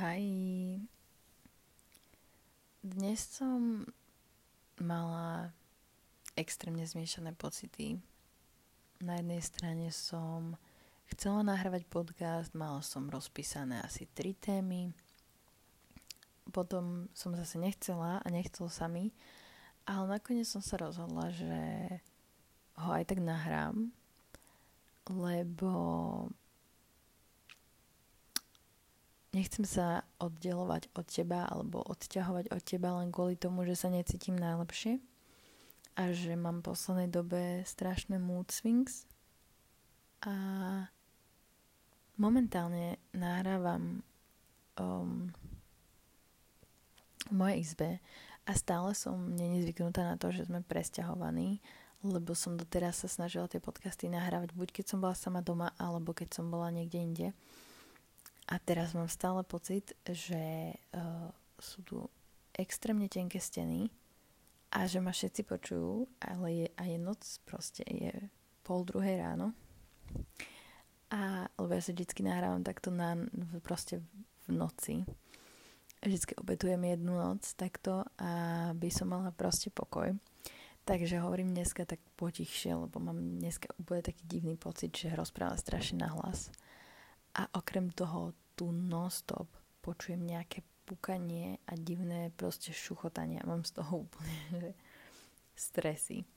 Hej. Dnes som mala extrémne zmiešané pocity. Na jednej strane som chcela nahrávať podcast, mala som rozpísané asi tri témy. Potom som zase nechcela a nechcel sa mi, ale nakoniec som sa rozhodla, že ho aj tak nahrám, lebo nechcem sa oddelovať od teba alebo odťahovať od teba len kvôli tomu, že sa necítim najlepšie a že mám v poslednej dobe strašné mood swings a momentálne nahrávam um, v mojej izbe a stále som není na to, že sme presťahovaní, lebo som doteraz sa snažila tie podcasty nahrávať buď keď som bola sama doma, alebo keď som bola niekde inde. A teraz mám stále pocit, že uh, sú tu extrémne tenké steny a že ma všetci počujú, ale je, a je noc, proste je pol druhej ráno. A, lebo ja sa vždycky nahrávam takto na, proste v noci. Vždycky obetujem jednu noc takto, aby som mala proste pokoj. Takže hovorím dneska tak potichšie, lebo mám dneska bude taký divný pocit, že rozprávam strašne nahlas. hlas a okrem toho tu non-stop počujem nejaké pukanie a divné proste šuchotania. Mám z toho úplne že stresy.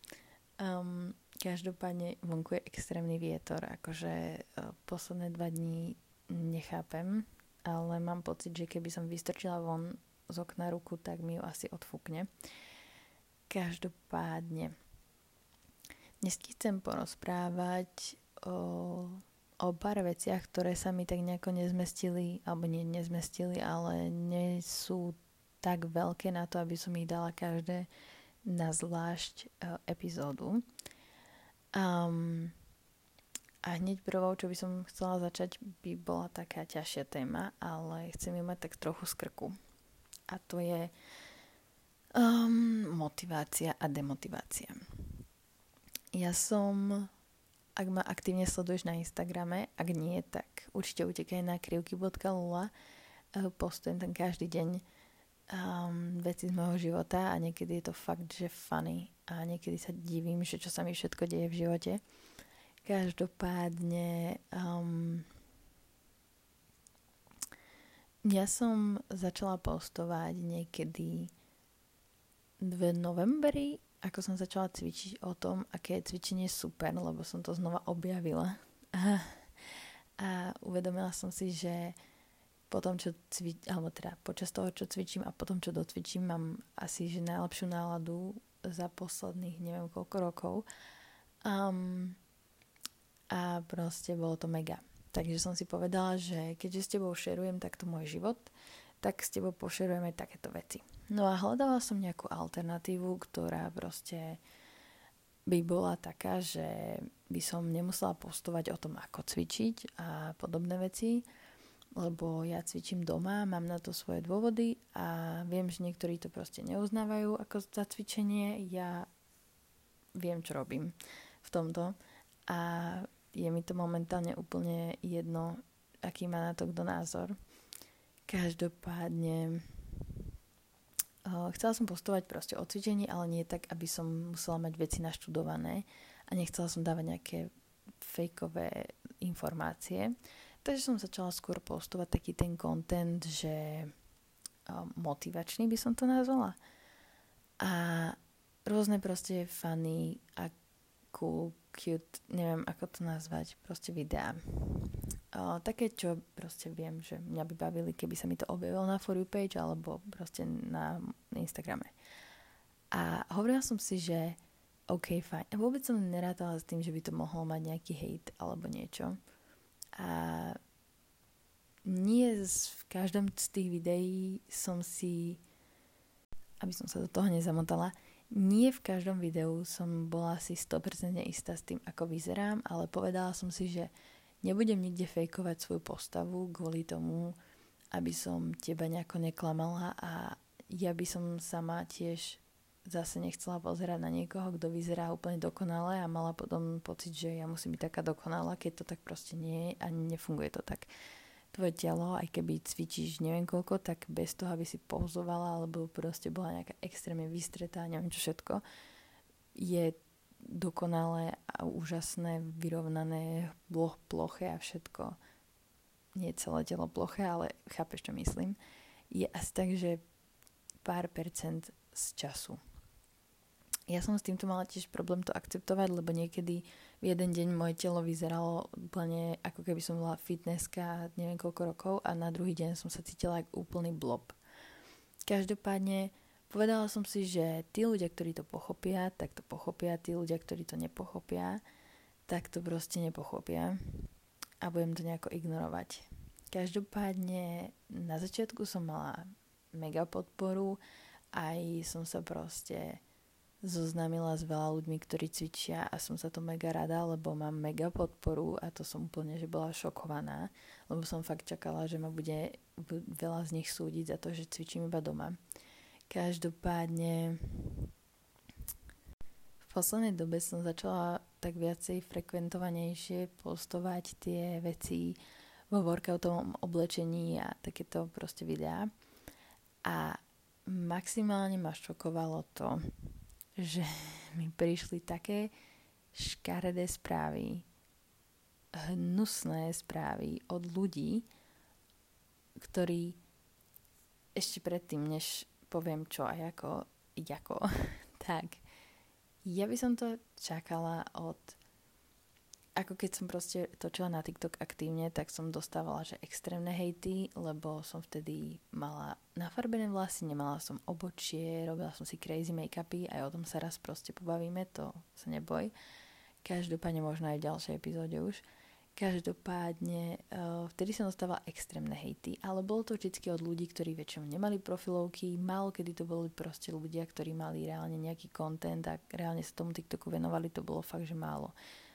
Um, každopádne vonku je extrémny vietor, akože uh, posledné dva dní nechápem, ale mám pocit, že keby som vystrčila von z okna ruku, tak mi ju asi odfúkne. Každopádne dnes chcem porozprávať o o pár veciach, ktoré sa mi tak nejako nezmestili, alebo nie nezmestili, ale nie sú tak veľké na to, aby som ich dala každé na zvlášť uh, epizódu. Um, a hneď prvou, čo by som chcela začať, by bola taká ťažšia téma, ale chcem ju mať tak trochu z krku. A to je um, motivácia a demotivácia. Ja som ak ma aktívne sleduješ na Instagrame, ak nie, tak určite utekaj na krivky.lula. Eh, postujem tam každý deň um, veci z môjho života a niekedy je to fakt, že funny a niekedy sa divím, že čo sa mi všetko deje v živote. Každopádne um, ja som začala postovať niekedy v novembri ako som začala cvičiť o tom, aké je cvičenie super, lebo som to znova objavila. A, uvedomila som si, že potom, čo cvič, alebo teda počas toho, čo cvičím a potom, čo docvičím, mám asi že najlepšiu náladu za posledných neviem koľko rokov. Um, a proste bolo to mega. Takže som si povedala, že keďže s tebou šerujem takto môj život, tak s tebou pošerujeme takéto veci. No a hľadala som nejakú alternatívu, ktorá proste by bola taká, že by som nemusela postovať o tom, ako cvičiť a podobné veci, lebo ja cvičím doma, mám na to svoje dôvody a viem, že niektorí to proste neuznávajú ako za cvičenie. Ja viem, čo robím v tomto a je mi to momentálne úplne jedno, aký má na to kto názor. Každopádne chcela som postovať proste o cvičení, ale nie tak, aby som musela mať veci naštudované a nechcela som dávať nejaké fejkové informácie. Takže som začala skôr postovať taký ten content, že uh, motivačný by som to nazvala. A rôzne proste funny a cool, cute, neviem ako to nazvať, proste videá. Také, čo proste viem, že mňa by bavili, keby sa mi to objavilo na For You page alebo proste na, na Instagrame. A hovorila som si, že OK, fajn. A vôbec som nerátala s tým, že by to mohlo mať nejaký hate alebo niečo. A nie v každom z tých videí som si, aby som sa do toho nezamotala, nie v každom videu som bola si 100% istá s tým, ako vyzerám, ale povedala som si, že Nebudem nikde fejkovať svoju postavu kvôli tomu, aby som teba nejako neklamala a ja by som sama tiež zase nechcela pozerať na niekoho, kto vyzerá úplne dokonale a mala potom pocit, že ja musím byť taká dokonalá, keď to tak proste nie je a nefunguje to tak. tvoje telo, aj keby cvičíš neviem koľko, tak bez toho, aby si pouzovala alebo proste bola nejaká extrémne vystretá, neviem čo všetko, je dokonalé a úžasné, vyrovnané, ploch, ploché a všetko. Nie celé telo ploché, ale chápeš, čo myslím. Je asi tak, že pár percent z času. Ja som s týmto mala tiež problém to akceptovať, lebo niekedy v jeden deň moje telo vyzeralo úplne ako keby som bola fitnesska neviem koľko rokov a na druhý deň som sa cítila ako úplný blob. Každopádne povedala som si, že tí ľudia, ktorí to pochopia, tak to pochopia, tí ľudia, ktorí to nepochopia, tak to proste nepochopia a budem to nejako ignorovať. Každopádne na začiatku som mala mega podporu, aj som sa proste zoznámila s veľa ľuďmi, ktorí cvičia a som sa to mega rada, lebo mám mega podporu a to som úplne, že bola šokovaná, lebo som fakt čakala, že ma bude veľa z nich súdiť za to, že cvičím iba doma. Každopádne v poslednej dobe som začala tak viacej frekventovanejšie postovať tie veci vo workoutovom oblečení a takéto proste videá. A maximálne ma šokovalo to, že mi prišli také škaredé správy, hnusné správy od ľudí, ktorí ešte predtým, než poviem čo a ako, ako tak ja by som to čakala od ako keď som proste točila na TikTok aktívne, tak som dostávala, že extrémne hejty, lebo som vtedy mala nafarbené vlasy, nemala som obočie, robila som si crazy make-upy, aj o tom sa raz proste pobavíme, to sa neboj. Každopádne možno aj v ďalšej epizóde už. Každopádne uh, vtedy som dostávala extrémne hejty, ale bolo to vždy od ľudí, ktorí väčšinou nemali profilovky, málo kedy to boli proste ľudia, ktorí mali reálne nejaký content a reálne sa tomu TikToku venovali, to bolo fakt, že málo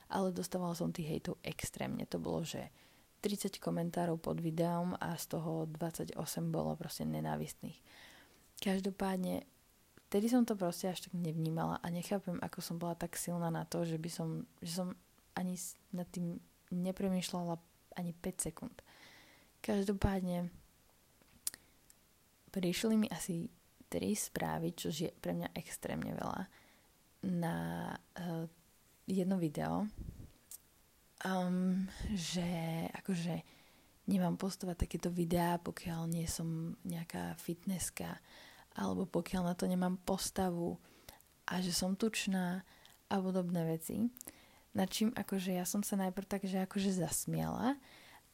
ale dostávala som tých hejtov extrémne. To bolo, že 30 komentárov pod videom a z toho 28 bolo proste nenávistných. Každopádne, vtedy som to proste až tak nevnímala a nechápem, ako som bola tak silná na to, že by som, že som ani nad tým nepremýšľala ani 5 sekúnd. Každopádne, prišli mi asi 3 správy, čo je pre mňa extrémne veľa, na uh, jedno video, um, že akože nemám postovať takéto videá, pokiaľ nie som nejaká fitnesska, alebo pokiaľ na to nemám postavu a že som tučná a podobné veci. Na čím akože ja som sa najprv tak, že akože zasmiala,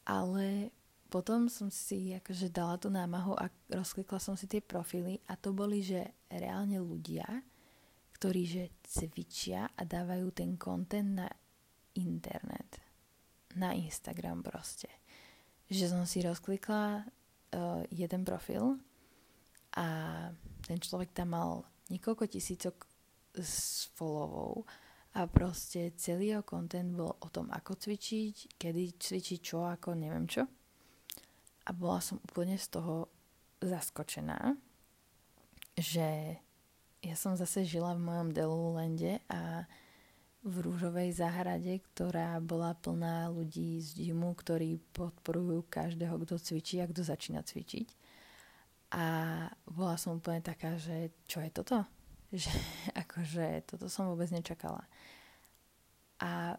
ale potom som si akože dala tú námahu a rozklikla som si tie profily a to boli, že reálne ľudia, ktorí že cvičia a dávajú ten content na internet. Na Instagram proste. Že som si rozklikla uh, jeden profil a ten človek tam mal niekoľko tisícok s followov a proste celý jeho content bol o tom, ako cvičiť, kedy cvičiť, čo, ako, neviem čo. A bola som úplne z toho zaskočená, že ja som zase žila v mojom Delulande a v rúžovej záhrade, ktorá bola plná ľudí z gymu, ktorí podporujú každého, kto cvičí a kto začína cvičiť. A bola som úplne taká, že čo je toto? Že akože toto som vôbec nečakala. A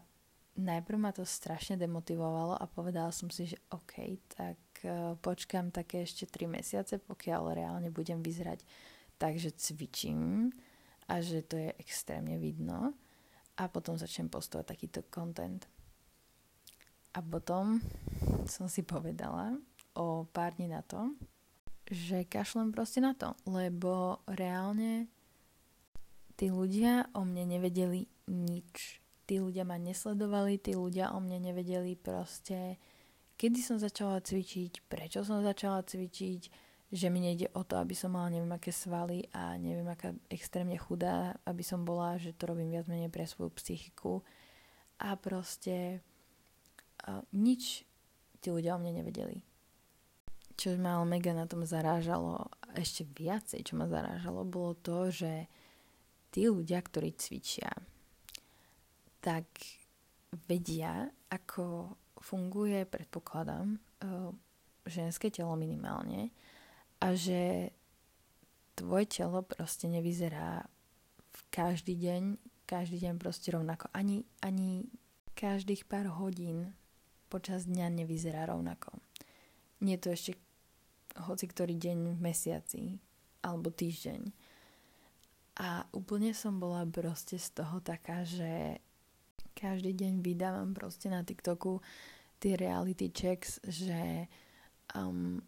najprv ma to strašne demotivovalo a povedala som si, že OK, tak uh, počkám také ešte 3 mesiace, pokiaľ reálne budem vyzerať takže cvičím a že to je extrémne vidno a potom začnem postovať takýto content. A potom som si povedala o pár dní na to, že kašlem proste na to, lebo reálne tí ľudia o mne nevedeli nič. Tí ľudia ma nesledovali, tí ľudia o mne nevedeli proste, kedy som začala cvičiť, prečo som začala cvičiť, že mi nejde o to, aby som mala neviem aké svaly a neviem aká extrémne chudá, aby som bola, že to robím viac menej pre svoju psychiku a proste a nič tí ľudia o mne nevedeli. Čo ma ale mega na tom zarážalo, ešte viacej, čo ma zarážalo, bolo to, že tí ľudia, ktorí cvičia, tak vedia, ako funguje, predpokladám, ženské telo minimálne a že tvoje telo proste nevyzerá v každý deň, každý deň proste rovnako. Ani, ani každých pár hodín počas dňa nevyzerá rovnako. Nie je to ešte hoci ktorý deň v mesiaci alebo týždeň. A úplne som bola proste z toho taká, že každý deň vydávam proste na TikToku tie reality checks, že um,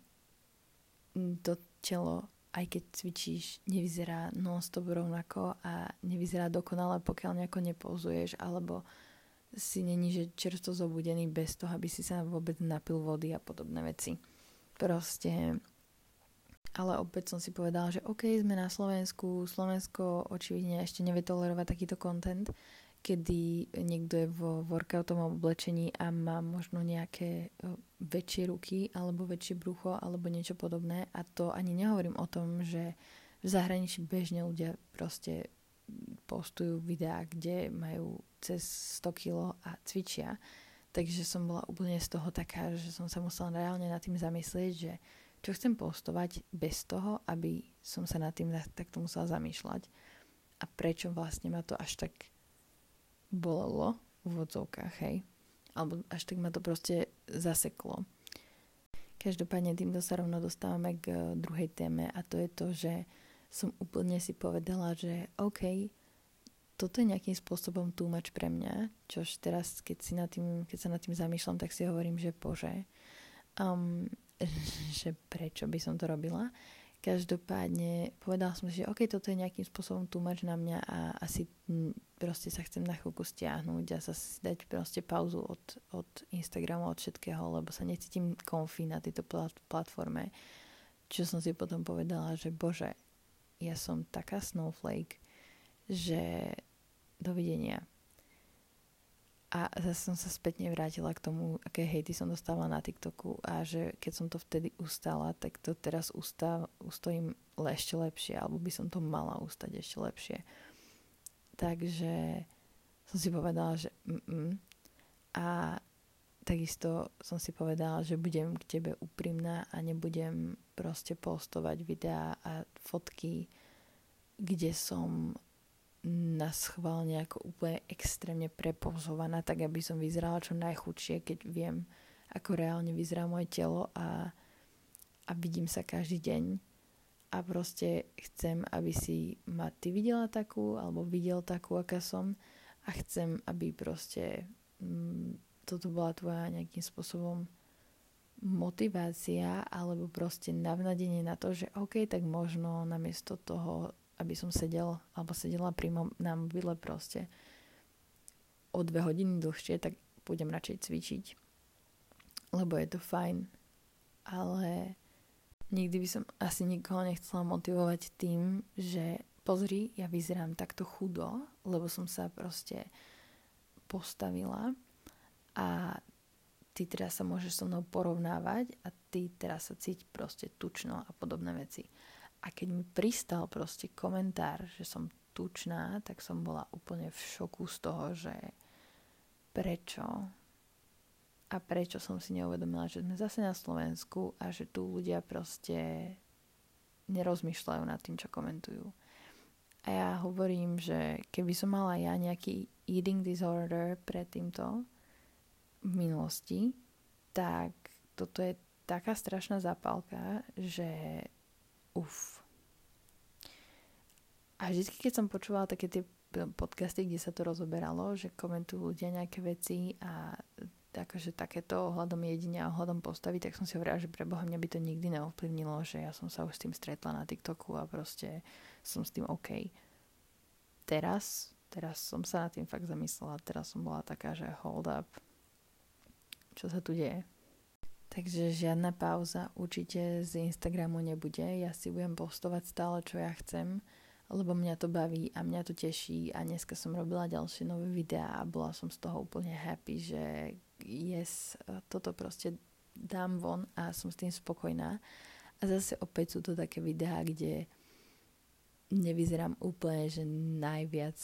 to telo, aj keď cvičíš, nevyzerá non-stop rovnako a nevyzerá dokonale, pokiaľ nejako nepouzuješ, alebo si není, že čerstvo zobudený bez toho, aby si sa vôbec napil vody a podobné veci. Proste ale opäť som si povedala, že OK, sme na Slovensku, Slovensko očividne ešte nevie tolerovať takýto content, kedy niekto je vo workoutovom oblečení a má možno nejaké väčšie ruky alebo väčšie brucho alebo niečo podobné a to ani nehovorím o tom, že v zahraničí bežne ľudia proste postujú videá, kde majú cez 100 kg a cvičia. Takže som bola úplne z toho taká, že som sa musela reálne nad tým zamyslieť, že čo chcem postovať bez toho, aby som sa nad tým takto musela zamýšľať a prečo vlastne ma to až tak bolelo v vodzovkách, hej. Alebo až tak ma to proste zaseklo. Každopádne týmto sa rovno dostávame k druhej téme a to je to, že som úplne si povedala, že OK, toto je nejakým spôsobom túmač pre mňa, čož teraz, keď, si nad tým, keď sa nad tým zamýšľam, tak si hovorím, že bože, um, že prečo by som to robila. Každopádne povedala som si, že OK, toto je nejakým spôsobom túmač na mňa a asi proste sa chcem na chvíľku stiahnuť a sa dať proste pauzu od, od Instagramu, od všetkého, lebo sa necítim konfí na tejto platforme. Čo som si potom povedala, že bože, ja som taká snowflake, že dovidenia a zase som sa spätne vrátila k tomu, aké hejty som dostala na TikToku a že keď som to vtedy ustala, tak to teraz ustav, ustojím ešte lepšie, alebo by som to mala ustať ešte lepšie. Takže som si povedala, že mm a takisto som si povedala, že budem k tebe úprimná a nebudem proste postovať videá a fotky, kde som na schvál nejako úplne extrémne prepozovaná, tak aby som vyzerala čo najchudšie, keď viem, ako reálne vyzerá moje telo a, a vidím sa každý deň. A proste chcem, aby si ma ty videla takú alebo videl takú, aká som. A chcem, aby proste mm, toto bola tvoja nejakým spôsobom motivácia alebo proste navnadenie na to, že OK, tak možno namiesto toho aby som sedel alebo sedela pri na mobile proste o dve hodiny dlhšie, tak budem radšej cvičiť. Lebo je to fajn. Ale nikdy by som asi nikoho nechcela motivovať tým, že pozri, ja vyzerám takto chudo, lebo som sa proste postavila a ty teraz sa môžeš so mnou porovnávať a ty teraz sa cíť proste tučno a podobné veci. A keď mi pristal proste komentár, že som tučná, tak som bola úplne v šoku z toho, že prečo a prečo som si neuvedomila, že sme zase na Slovensku a že tu ľudia proste nerozmýšľajú nad tým, čo komentujú. A ja hovorím, že keby som mala ja nejaký eating disorder pred týmto v minulosti, tak toto je taká strašná zapálka, že uf. A vždy, keď som počúvala také tie podcasty, kde sa to rozoberalo, že komentujú ľudia nejaké veci a akože takéto ohľadom jedenia a ohľadom postavy, tak som si hovorila, že pre Boha mňa by to nikdy neovplyvnilo, že ja som sa už s tým stretla na TikToku a proste som s tým OK. Teraz, teraz som sa nad tým fakt zamyslela, teraz som bola taká, že hold up, čo sa tu deje. Takže žiadna pauza určite z Instagramu nebude. Ja si budem postovať stále, čo ja chcem, lebo mňa to baví a mňa to teší a dneska som robila ďalšie nové videá a bola som z toho úplne happy, že yes, toto proste dám von a som s tým spokojná. A zase opäť sú to také videá, kde nevyzerám úplne, že najviac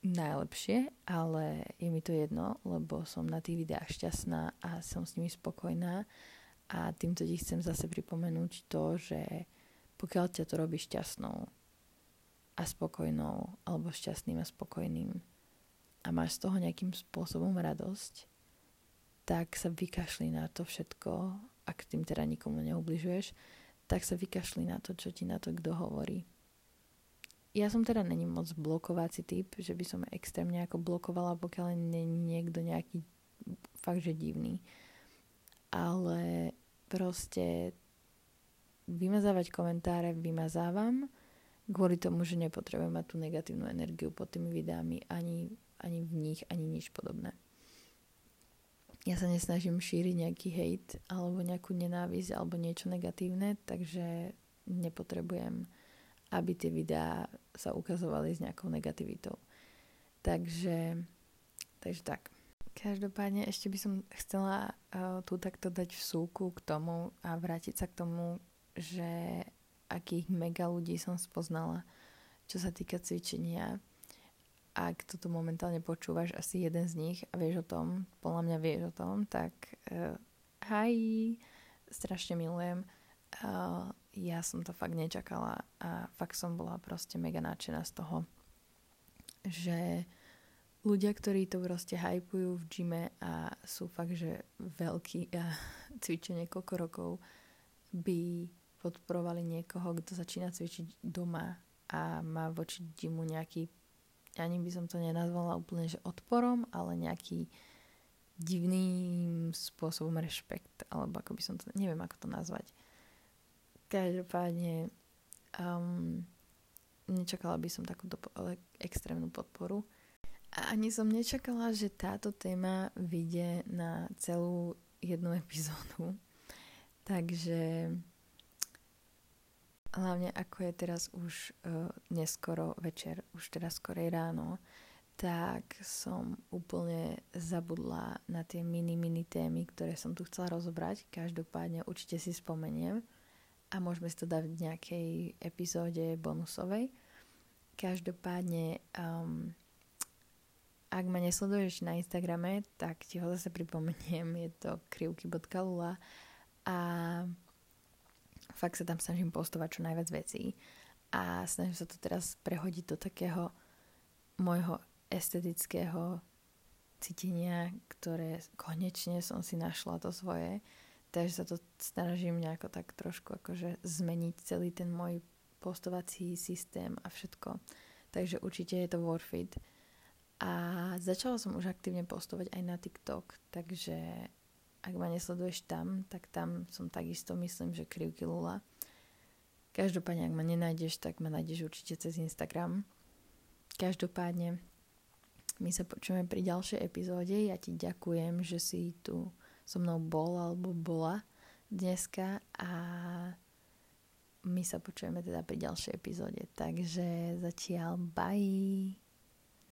najlepšie, ale je mi to jedno, lebo som na tých videách šťastná a som s nimi spokojná A týmto ti chcem zase pripomenúť to, že pokiaľ ťa to robí šťastnou a spokojnou, alebo šťastným a spokojným a máš z toho nejakým spôsobom radosť, tak sa vykašli na to všetko, ak tým teda nikomu neubližuješ, tak sa vykašli na to, čo ti na to kto hovorí. Ja som teda není moc blokovací typ, že by som extrémne ako blokovala, pokiaľ není niekto nejaký fakt, že divný. Ale proste vymazávať komentáre vymazávam kvôli tomu, že nepotrebujem mať tú negatívnu energiu pod tými videami ani, ani v nich, ani nič podobné. Ja sa nesnažím šíriť nejaký hejt alebo nejakú nenávisť alebo niečo negatívne, takže nepotrebujem, aby tie videá sa ukazovali s nejakou negativitou. Takže, takže tak. Každopádne ešte by som chcela uh, tu takto dať v súku k tomu a vrátiť sa k tomu, že akých mega ľudí som spoznala, čo sa týka cvičenia. Ak toto momentálne počúvaš, asi jeden z nich a vieš o tom, podľa mňa vieš o tom, tak uh, haj, strašne milujem. Uh, ja som to fakt nečakala a fakt som bola proste mega nadšená z toho, že ľudia, ktorí to proste hypujú v gyme a sú fakt, že veľkí a cvičia niekoľko rokov, by podporovali niekoho, kto začína cvičiť doma a má voči gymu nejaký, ani by som to nenazvala úplne, že odporom, ale nejaký divným spôsobom rešpekt, alebo ako by som to, neviem ako to nazvať. Každopádne um, nečakala by som takúto extrémnu podporu a ani som nečakala, že táto téma vyjde na celú jednu epizódu. Takže hlavne ako je teraz už uh, neskoro večer, už teraz skorej ráno, tak som úplne zabudla na tie mini, mini témy, ktoré som tu chcela rozobrať. Každopádne určite si spomeniem a môžeme si to dať v nejakej epizóde bonusovej. Každopádne um, ak ma nesleduješ na Instagrame, tak ti ho zase pripomeniem, je to krivky.lula a fakt sa tam snažím postovať čo najviac vecí a snažím sa to teraz prehodiť do takého môjho estetického cítenia, ktoré konečne som si našla to svoje. Takže sa to snažím nejako tak trošku akože zmeniť celý ten môj postovací systém a všetko. Takže určite je to worth it. A začala som už aktívne postovať aj na TikTok, takže ak ma nesleduješ tam, tak tam som takisto myslím, že krivky Lula. Každopádne, ak ma nenájdeš, tak ma nájdeš určite cez Instagram. Každopádne, my sa počujeme pri ďalšej epizóde. Ja ti ďakujem, že si tu so mnou bol alebo bola dneska a my sa počujeme teda pri ďalšej epizóde. Takže zatiaľ bye.